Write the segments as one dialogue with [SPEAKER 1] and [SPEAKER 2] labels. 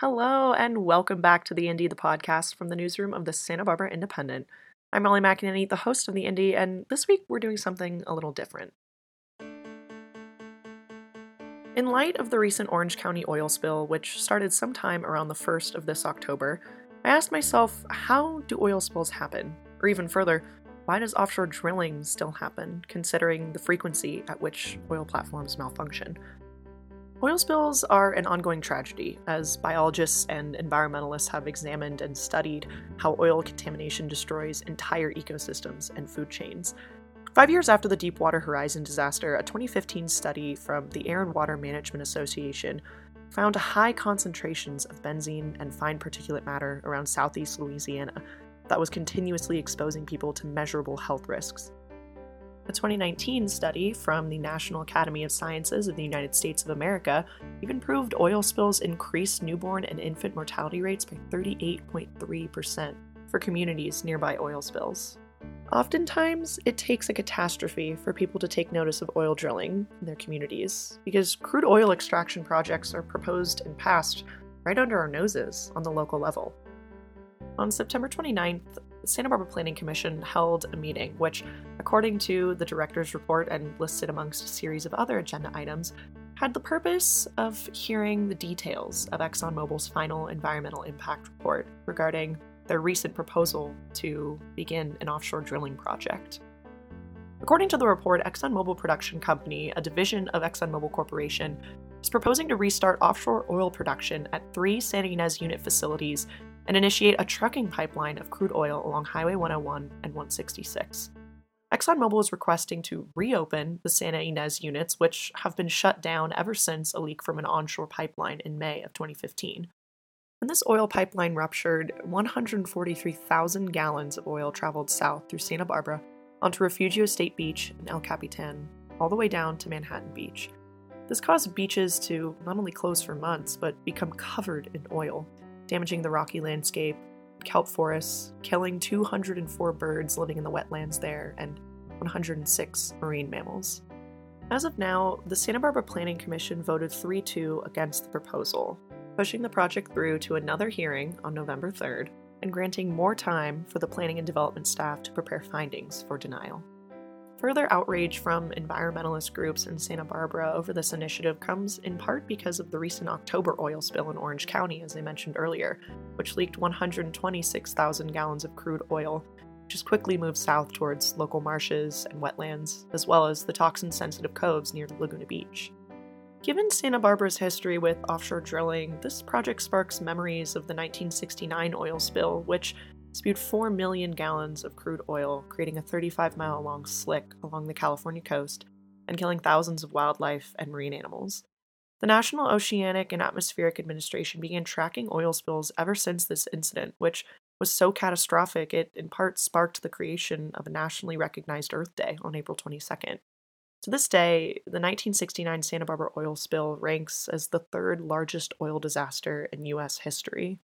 [SPEAKER 1] Hello, and welcome back to the Indy, the podcast from the newsroom of the Santa Barbara Independent. I'm Molly McAnany, the host of the Indy, and this week we're doing something a little different. In light of the recent Orange County oil spill, which started sometime around the 1st of this October, I asked myself how do oil spills happen? Or even further, why does offshore drilling still happen, considering the frequency at which oil platforms malfunction? Oil spills are an ongoing tragedy, as biologists and environmentalists have examined and studied how oil contamination destroys entire ecosystems and food chains. Five years after the Deepwater Horizon disaster, a 2015 study from the Air and Water Management Association found high concentrations of benzene and fine particulate matter around southeast Louisiana that was continuously exposing people to measurable health risks. A 2019 study from the National Academy of Sciences of the United States of America even proved oil spills increased newborn and infant mortality rates by 38.3% for communities nearby oil spills. Oftentimes, it takes a catastrophe for people to take notice of oil drilling in their communities because crude oil extraction projects are proposed and passed right under our noses on the local level. On September 29th, the Santa Barbara Planning Commission held a meeting, which, according to the director's report and listed amongst a series of other agenda items, had the purpose of hearing the details of ExxonMobil's final environmental impact report regarding their recent proposal to begin an offshore drilling project. According to the report, ExxonMobil Production Company, a division of ExxonMobil Corporation, is proposing to restart offshore oil production at three Santa Ynez unit facilities and initiate a trucking pipeline of crude oil along Highway 101 and 166. ExxonMobil is requesting to reopen the Santa Ynez units, which have been shut down ever since a leak from an onshore pipeline in May of 2015. When this oil pipeline ruptured, 143,000 gallons of oil traveled south through Santa Barbara onto Refugio State Beach and El Capitan, all the way down to Manhattan Beach. This caused beaches to not only close for months, but become covered in oil damaging the rocky landscape, kelp forests, killing 204 birds living in the wetlands there, and 106 marine mammals. As of now, the Santa Barbara Planning Commission voted 3 2 against the proposal, pushing the project through to another hearing on November 3rd and granting more time for the planning and development staff to prepare findings for denial. Further outrage from environmentalist groups in Santa Barbara over this initiative comes in part because of the recent October oil spill in Orange County, as I mentioned earlier, which leaked 126,000 gallons of crude oil, which has quickly moved south towards local marshes and wetlands, as well as the toxin sensitive coves near Laguna Beach. Given Santa Barbara's history with offshore drilling, this project sparks memories of the 1969 oil spill, which spewed 4 million gallons of crude oil, creating a 35 mile long slick along the California coast and killing thousands of wildlife and marine animals. The National Oceanic and Atmospheric Administration began tracking oil spills ever since this incident, which was so catastrophic it in part sparked the creation of a nationally recognized Earth Day on April 22nd. To this day, the 1969 Santa Barbara oil spill ranks as the third largest oil disaster in U.S. history.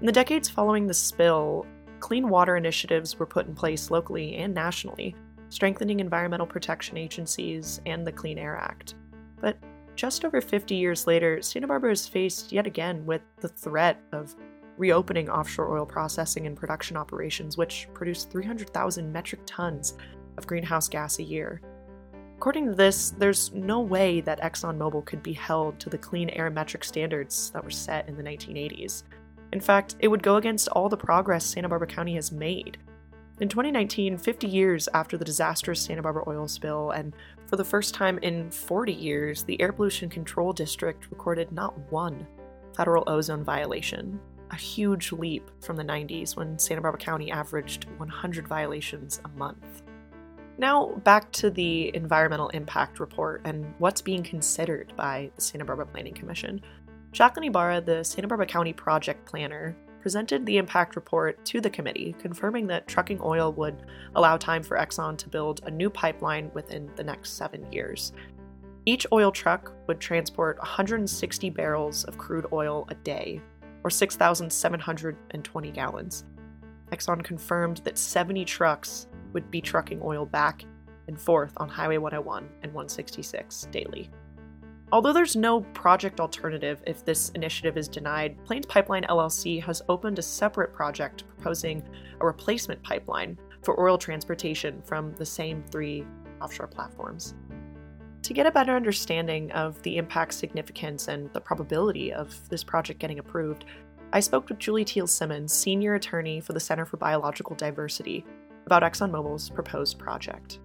[SPEAKER 1] In the decades following the spill, clean water initiatives were put in place locally and nationally, strengthening environmental protection agencies and the Clean Air Act. But just over 50 years later, Santa Barbara is faced yet again with the threat of reopening offshore oil processing and production operations, which produce 300,000 metric tons of greenhouse gas a year. According to this, there's no way that ExxonMobil could be held to the clean air metric standards that were set in the 1980s. In fact, it would go against all the progress Santa Barbara County has made. In 2019, 50 years after the disastrous Santa Barbara oil spill, and for the first time in 40 years, the Air Pollution Control District recorded not one federal ozone violation. A huge leap from the 90s when Santa Barbara County averaged 100 violations a month. Now, back to the environmental impact report and what's being considered by the Santa Barbara Planning Commission. Jacqueline Ibarra, the Santa Barbara County project planner, presented the impact report to the committee, confirming that trucking oil would allow time for Exxon to build a new pipeline within the next seven years. Each oil truck would transport 160 barrels of crude oil a day, or 6,720 gallons. Exxon confirmed that 70 trucks would be trucking oil back and forth on Highway 101 and 166 daily. Although there's no project alternative if this initiative is denied, Plains Pipeline LLC has opened a separate project proposing a replacement pipeline for oil transportation from the same three offshore platforms. To get a better understanding of the impact significance and the probability of this project getting approved, I spoke with Julie Teel Simmonds, senior attorney for the Center for Biological Diversity, about ExxonMobil's proposed project.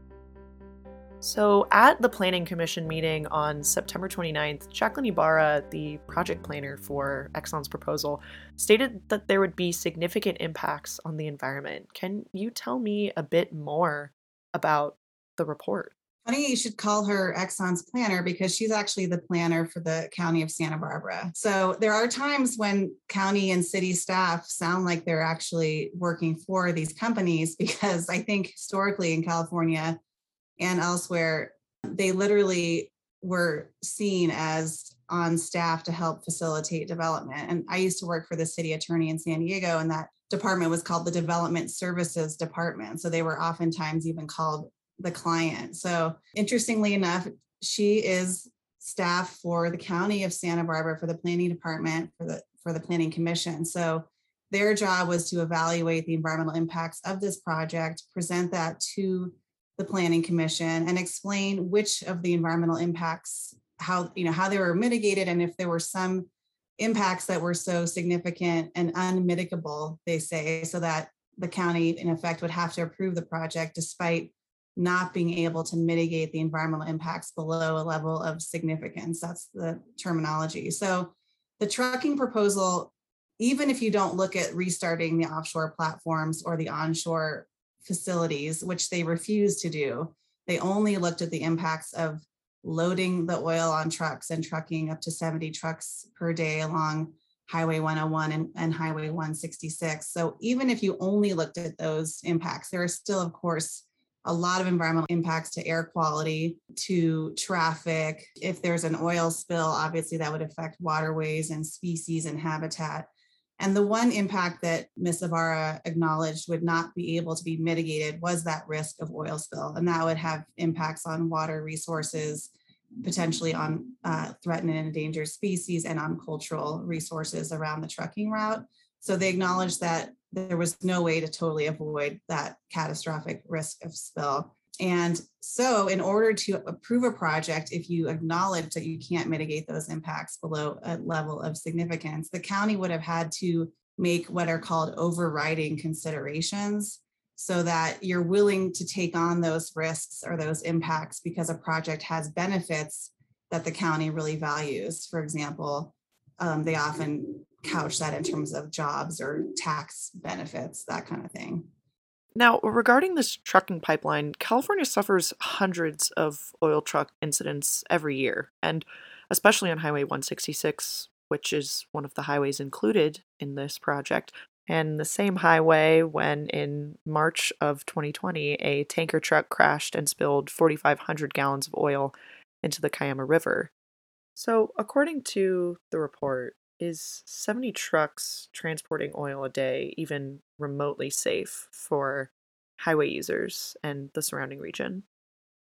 [SPEAKER 1] So, at the Planning Commission meeting on September 29th, Jacqueline Ibarra, the project planner for Exxon's proposal, stated that there would be significant impacts on the environment. Can you tell me a bit more about the report?
[SPEAKER 2] Funny you should call her Exxon's planner because she's actually the planner for the county of Santa Barbara. So there are times when county and city staff sound like they're actually working for these companies because I think historically in California, and elsewhere, they literally were seen as on staff to help facilitate development. And I used to work for the city attorney in San Diego, and that department was called the Development Services Department. So they were oftentimes even called the client. So interestingly enough, she is staff for the county of Santa Barbara for the planning department for the for the planning commission. So their job was to evaluate the environmental impacts of this project, present that to the planning commission and explain which of the environmental impacts how you know how they were mitigated and if there were some impacts that were so significant and unmitigable they say so that the county in effect would have to approve the project despite not being able to mitigate the environmental impacts below a level of significance. That's the terminology. So the trucking proposal even if you don't look at restarting the offshore platforms or the onshore facilities, which they refused to do. They only looked at the impacts of loading the oil on trucks and trucking up to 70 trucks per day along Highway 101 and, and, Highway 166. So even if you only looked at those impacts, there are still, of course, a lot of environmental impacts to air quality, to traffic. If there's an oil spill, obviously that would affect waterways and species and habitat. And the one impact that Ms. Ibarra acknowledged would not be able to be mitigated was that risk of oil spill. And that would have impacts on water resources, potentially on uh, threatened and endangered species and on cultural resources around the trucking route. So they acknowledged that there was no way to totally avoid that catastrophic risk of spill. And so, in order to approve a project, if you acknowledge that you can't mitigate those impacts below a level of significance, the county would have had to make what are called overriding considerations so that you're willing to take on those risks or those impacts because a project has benefits that the county really values. For example, um, they often couch that in terms of jobs or tax benefits, that kind of thing.
[SPEAKER 1] Now, regarding this trucking pipeline, California suffers hundreds of oil truck incidents every year, and especially on Highway 166, which is one of the highways included in this project, and the same highway when in March of 2020 a tanker truck crashed and spilled 4,500 gallons of oil into the Cuyama River. So, according to the report, is 70 trucks transporting oil a day even remotely safe for highway users and the surrounding region?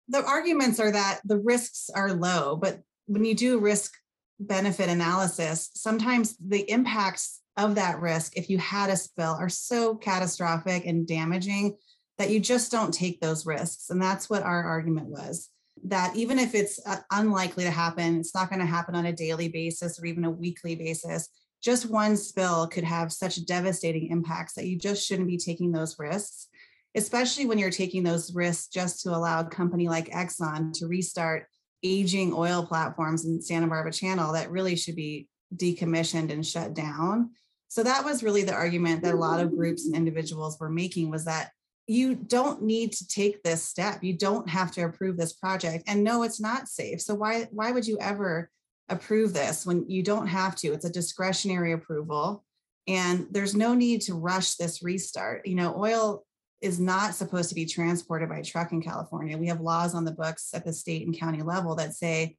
[SPEAKER 2] The arguments are that the risks are low, but when you do risk benefit analysis, sometimes the impacts of that risk, if you had a spill, are so catastrophic and damaging that you just don't take those risks. And that's what our argument was that even if it's uh, unlikely to happen, it's not going to happen on a daily basis or even a weekly basis. Just one spill could have such devastating impacts that you just shouldn't be taking those risks, especially when you're taking those risks just to allow a company like Exxon to restart aging oil platforms in Santa Barbara Channel that really should be decommissioned and shut down. So that was really the argument that a lot of groups and individuals were making was that you don't need to take this step. You don't have to approve this project. And no, it's not safe. So why why would you ever approve this when you don't have to? It's a discretionary approval. And there's no need to rush this restart. You know, oil is not supposed to be transported by truck in California. We have laws on the books at the state and county level that say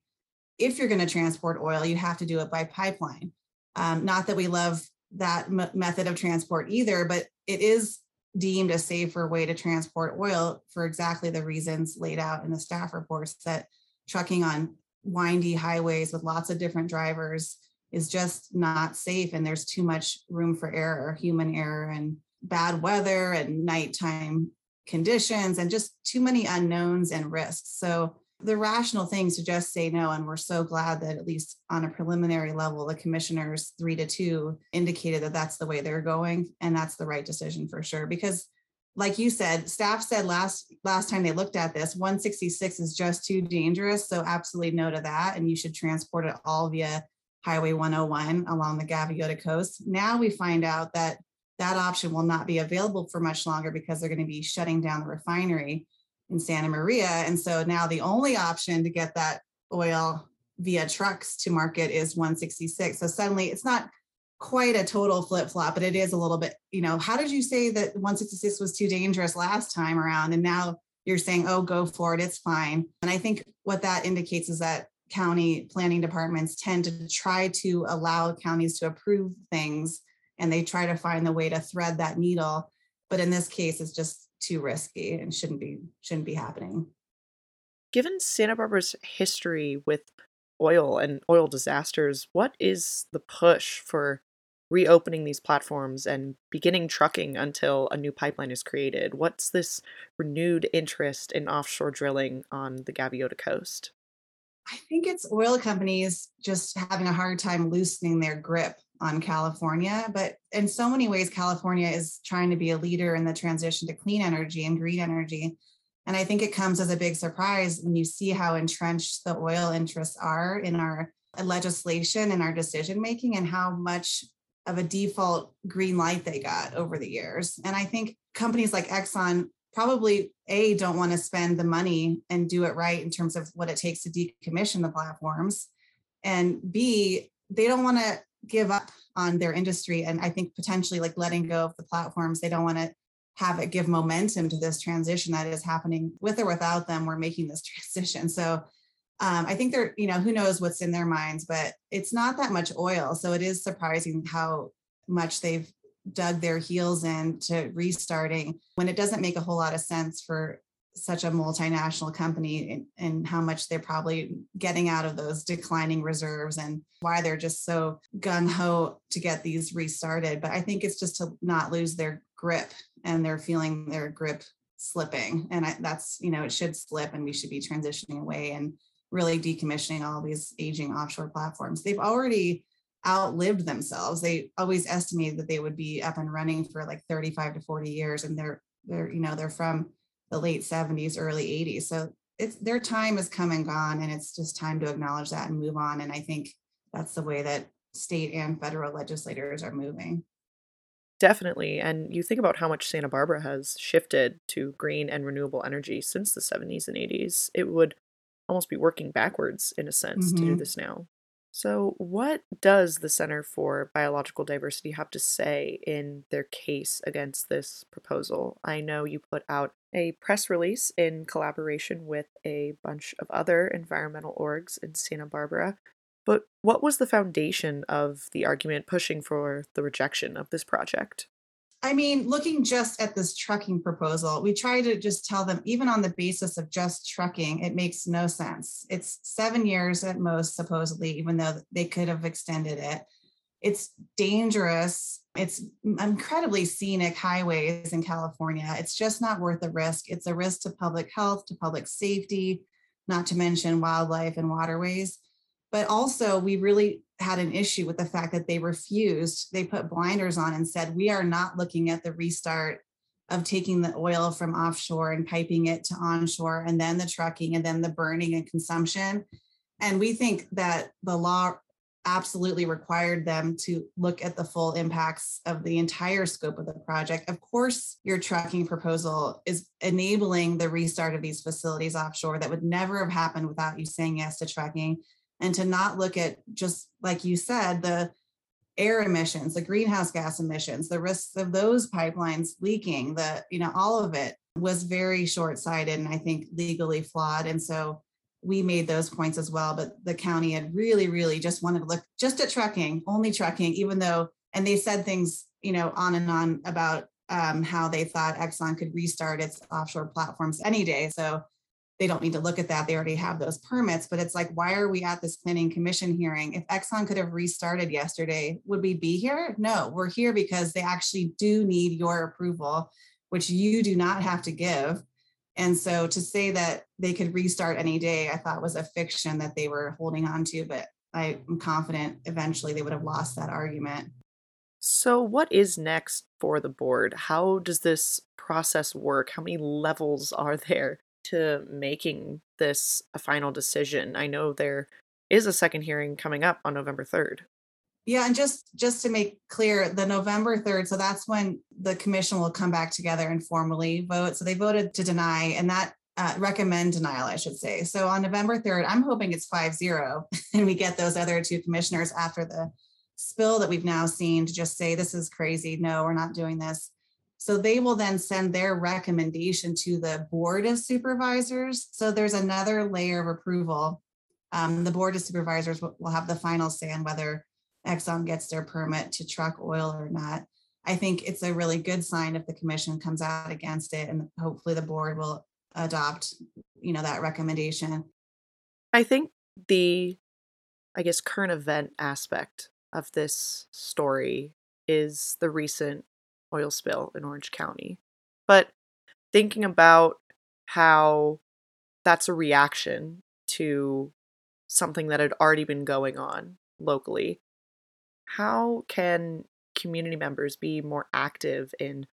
[SPEAKER 2] if you're going to transport oil, you have to do it by pipeline. Um, not that we love that m- method of transport either, but it is deemed a safer way to transport oil for exactly the reasons laid out in the staff reports that trucking on windy highways with lots of different drivers is just not safe and there's too much room for error human error and bad weather and nighttime conditions and just too many unknowns and risks. So the rational thing to just say no and we're so glad that at least on a preliminary level the commissioners three to two indicated that that's the way they're going and that's the right decision for sure because like you said staff said last last time they looked at this 166 is just too dangerous. So absolutely no to that. And you should transport it all via highway 101 along the gaviota coast. Now we find out that that option will not be available for much longer because they're going to be shutting down the refinery in santa maria. And so now the only option to get that oil via trucks to market is 166 so suddenly it's not quite a total flip flop, but it is a little bit, you know, how did you say that 166 was too dangerous last time around? And now you're saying, oh, go for it, it's fine. And I think what that indicates is that county planning departments tend to try to allow counties to approve things and they try to find the way to thread that needle. But in this case, it's just too risky and shouldn't be shouldn't be happening.
[SPEAKER 1] Given Santa Barbara's history with oil and oil disasters, what is the push for reopening these platforms and beginning trucking until a new pipeline is created? What's this renewed interest in offshore drilling on the Gaviota coast?
[SPEAKER 2] I think it's oil companies just having a hard time loosening their grip on California. But in so many ways, California is trying to be a leader in the transition to clean energy and green energy. And I think it comes as a big surprise when you see how entrenched the oil interests are in our legislation and our decision making and how much of a default green light they got over the years. And I think companies like Exxon probably A, don't want to spend the money and do it right in terms of what it takes to decommission the platforms. And B, they don't want to give up on their industry. And I think potentially like letting go of the platforms, they don't want to have it give momentum to this transition that is happening with or without them we're making this transition so um, i think they're you know who knows what's in their minds but it's not that much oil so it is surprising how much they've dug their heels in to restarting when it doesn't make a whole lot of sense for such a multinational company and, and, how much they're probably getting out of those declining reserves and why they're just so gung ho to get these restarted. But I think it's just to not lose their grip and they're feeling their grip slipping. And I, that's, you know, it should slip and we should be transitioning away and really decommissioning all these aging offshore platforms. They've already outlived themselves. They always estimated that they would be up and running for like 35 to 40 years. And they're, they're, you know, they're from the late 70s, early 80s. So it's their time has come and gone. And it's just time to acknowledge that and move on. And I think that's the way that state and federal legislators are moving.
[SPEAKER 1] Definitely. And you think about how much Santa Barbara has shifted to green and renewable energy since the 70s and 80s. It would almost be working backwards in a sense mm-hmm. to do mm-hmm. this now. So, what does the Center for Biological Diversity have to say in their case against this proposal? I know you put out a press release in collaboration with a bunch of other environmental orgs in Santa Barbara but what was the foundation of the argument pushing for the rejection of this project?
[SPEAKER 2] I mean, looking just at this trucking proposal, we try to just tell them, even on the basis of just trucking, it makes no sense. It's seven years at most, supposedly, even though they could have extended it. It's dangerous. It's incredibly scenic highways in California. It's just not worth the risk. It's a risk to public health, to public safety, not to mention wildlife and waterways. But also, we really had an issue with the fact that they refused, they put blinders on and said, we are not looking at the restart of taking the oil from offshore and piping it to onshore, and then the trucking, and then the burning and consumption. And we think that the law absolutely required them to look at the full impacts of the entire scope of the project. Of course, your trucking proposal is enabling the restart of these facilities offshore that would never have happened without you saying yes to trucking and to not look at just like you said the air emissions the greenhouse gas emissions the risks of those pipelines leaking the you know all of it was very short-sighted and i think legally flawed and so we made those points as well but the county had really really just wanted to look just at trucking only trucking even though and they said things you know on and on about um, how they thought exxon could restart its offshore platforms any day so they don't need to look at that. They already have those permits. But it's like, why are we at this planning commission hearing? If Exxon could have restarted yesterday, would we be here? No, we're here because they actually do need your approval, which you do not have to give. And so to say that they could restart any day, I thought was a fiction that they were holding on to. But I'm confident eventually they would have lost that argument.
[SPEAKER 1] So, what is next for the board? How does this process work? How many levels are there? To making this a final decision? I know there is a second hearing coming up on November 3rd.
[SPEAKER 2] Yeah, and just just to make clear, the November 3rd, so that's when the commission will come back together and formally vote. So they voted to deny and that uh, recommend denial, I should say. So on November 3rd, I'm hoping it's 5-0 and we get those other two commissioners after the spill that we've now seen to just say this is crazy. No, we're not doing this. So they will then send their recommendation to the board of supervisors. So there's another layer of approval. Um, the board of supervisors will, will have the final say on whether Exxon gets their permit to truck oil or not. I think it's a really good sign if the commission comes out against it and hopefully the board will adopt, you know, that recommendation.
[SPEAKER 1] I think the I guess current event aspect of this story is the recent oil spill in Orange County. But thinking about how that's a reaction to something that had already been going on locally, how can community members be more active in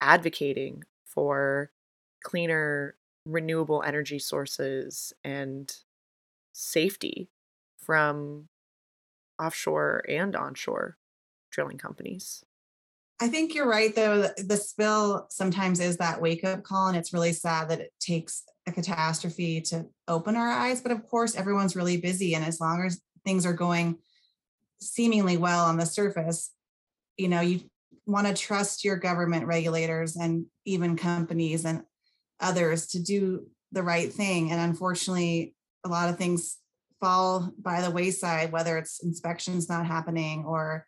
[SPEAKER 1] advocating for cleaner renewable energy sources and safety from offshore and onshore drilling companies?
[SPEAKER 2] I think you're right, though. The spill sometimes is that wake up call, and it's really sad that it takes a catastrophe to open our eyes. But of course, everyone's really busy. And as long as things are going seemingly well on the surface, you know, you want to trust your government regulators and even companies and others to do the right thing. And unfortunately, a lot of things fall by the wayside, whether it's inspections not happening or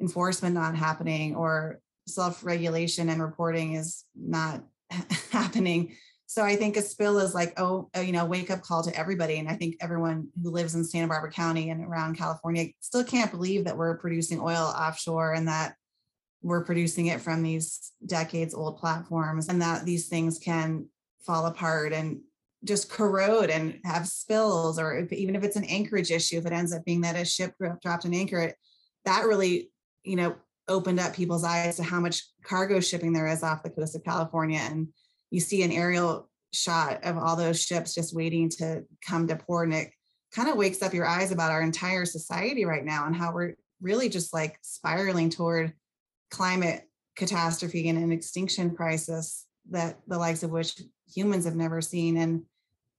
[SPEAKER 2] enforcement not happening or self-regulation and reporting is not happening. So i think a spill is like oh uh, you know wake up call to everybody. And i think everyone who lives in santa barbara county and around california still can't believe that we're producing oil offshore and that we're producing it from these decades old platforms and that these things can fall apart and just corrode and have spills or if, even if it's an anchorage issue if it ends up being that a ship dropped an anchor that really you know, opened up people's eyes to how much cargo shipping there is off the coast of California. And you see an aerial shot of all those ships just waiting to come to port. And it kind of wakes up your eyes about our entire society right now and how we're really just like spiraling toward climate catastrophe and an extinction crisis that the likes of which humans have never seen. And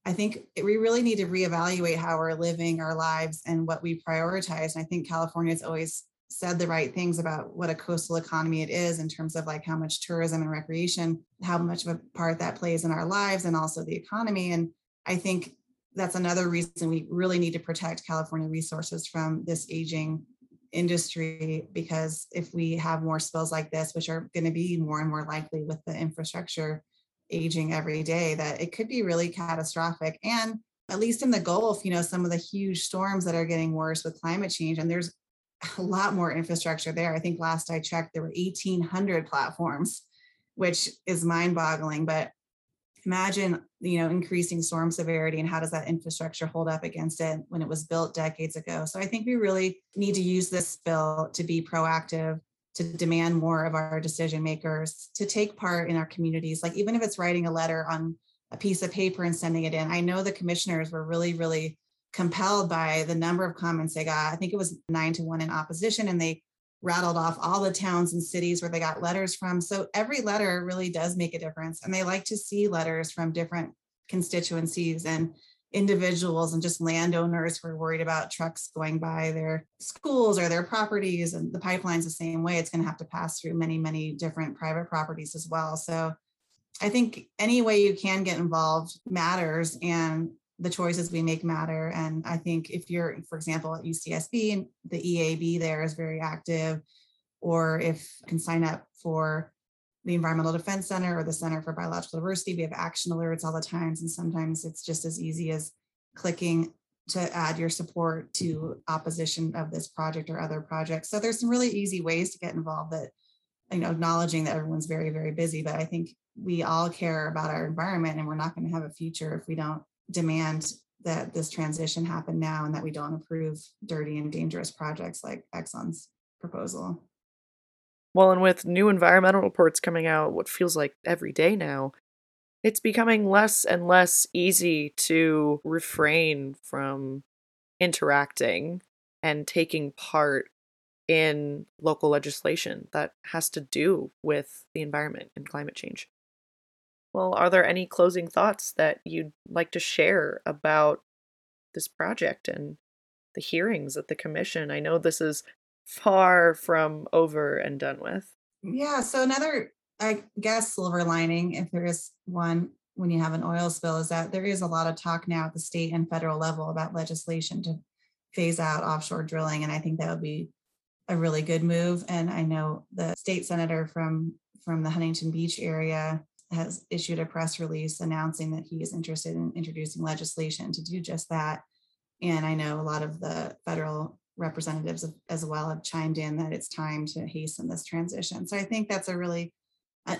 [SPEAKER 2] I think we really need to reevaluate how we're living our lives and what we prioritize. And I think California is always said the right things about what a coastal economy it is in terms of like how much tourism and recreation, how much of a part that plays in our lives and also the economy. And I think that's another reason we really need to protect California resources from this aging industry because if we have more spills like this, which are going to be more and more likely with the infrastructure aging every day, that it could be really catastrophic. And at least in the Gulf, you know, some of the huge storms that are getting worse with climate change, and there's a lot more infrastructure there. I think last I checked, there were 1,800 platforms, which is mind boggling. But imagine, you know, increasing storm severity and how does that infrastructure hold up against it when it was built decades ago? So I think we really need to use this bill to be proactive, to demand more of our decision makers, to take part in our communities. Like even if it's writing a letter on a piece of paper and sending it in. I know the commissioners were really, really compelled by the number of comments they got. I think it was nine to one in opposition, and they rattled off all the towns and cities where they got letters from. So every letter really does make a difference. And they like to see letters from different constituencies and individuals and just landowners who are worried about trucks going by their schools or their properties. And the pipeline's the same way. It's going to have to pass through many, many different private properties as well. So I think any way you can get involved matters. And the choices we make matter. And I think if you're, for example, at UCSB the EAB there is very active, or if you can sign up for the Environmental Defense Center or the Center for Biological Diversity. We have action alerts all the times, and sometimes it's just as easy as clicking to add your support to opposition of this project or other projects. So there's some really easy ways to get involved that, you know, acknowledging that everyone's very, very busy, but I think we all care about our environment and we're not going to have a future if we don't demand that this transition happen now and that we don't approve dirty and dangerous projects like Exxon's proposal.
[SPEAKER 1] Well, and with new environmental reports coming out, what feels like every day now, it's becoming less and less easy to refrain from interacting and taking part in local legislation that has to do with the environment and climate change. Well, are there any closing thoughts that you'd like to share about this project and the hearings at the commission? I know this is far from over and done with.
[SPEAKER 2] Yeah. So, another, I guess, silver lining, if there is one when you have an oil spill, is that there is a lot of talk now at the state and federal level about legislation to phase out offshore drilling. And I think that would be a really good move. And I know the state senator from from the Huntington Beach area has issued a press release announcing that he is interested in introducing legislation to do just that. And I know a lot of the federal representatives as well have chimed in that it's time to hasten this transition. So I think that's a really,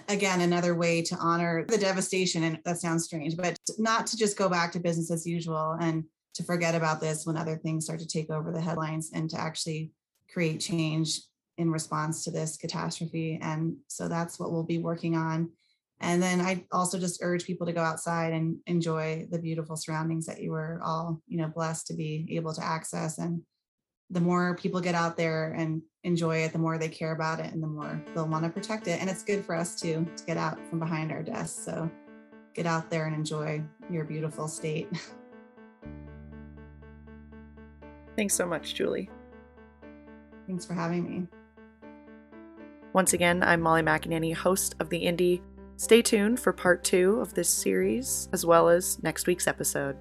[SPEAKER 2] again, another way to honor the devastation. And that sounds strange, but not to just go back to business as usual and to forget about this when other things start to take over the headlines and to actually create change in response to this catastrophe. And so that's what we'll be working on and then I also just urge people to go outside and enjoy the beautiful surroundings that you were all, you know, blessed to be able to access. And the more people get out there and enjoy it, the more they care about it and the more they'll want to protect it. And it's good for us too to get out from behind our desks. So get out there and enjoy your beautiful state.
[SPEAKER 1] Thanks so much, Julie.
[SPEAKER 2] Thanks for having me.
[SPEAKER 1] Once again, I'm Molly McAnany, host of the Indy Stay tuned for part two of this series, as well as next week's episode.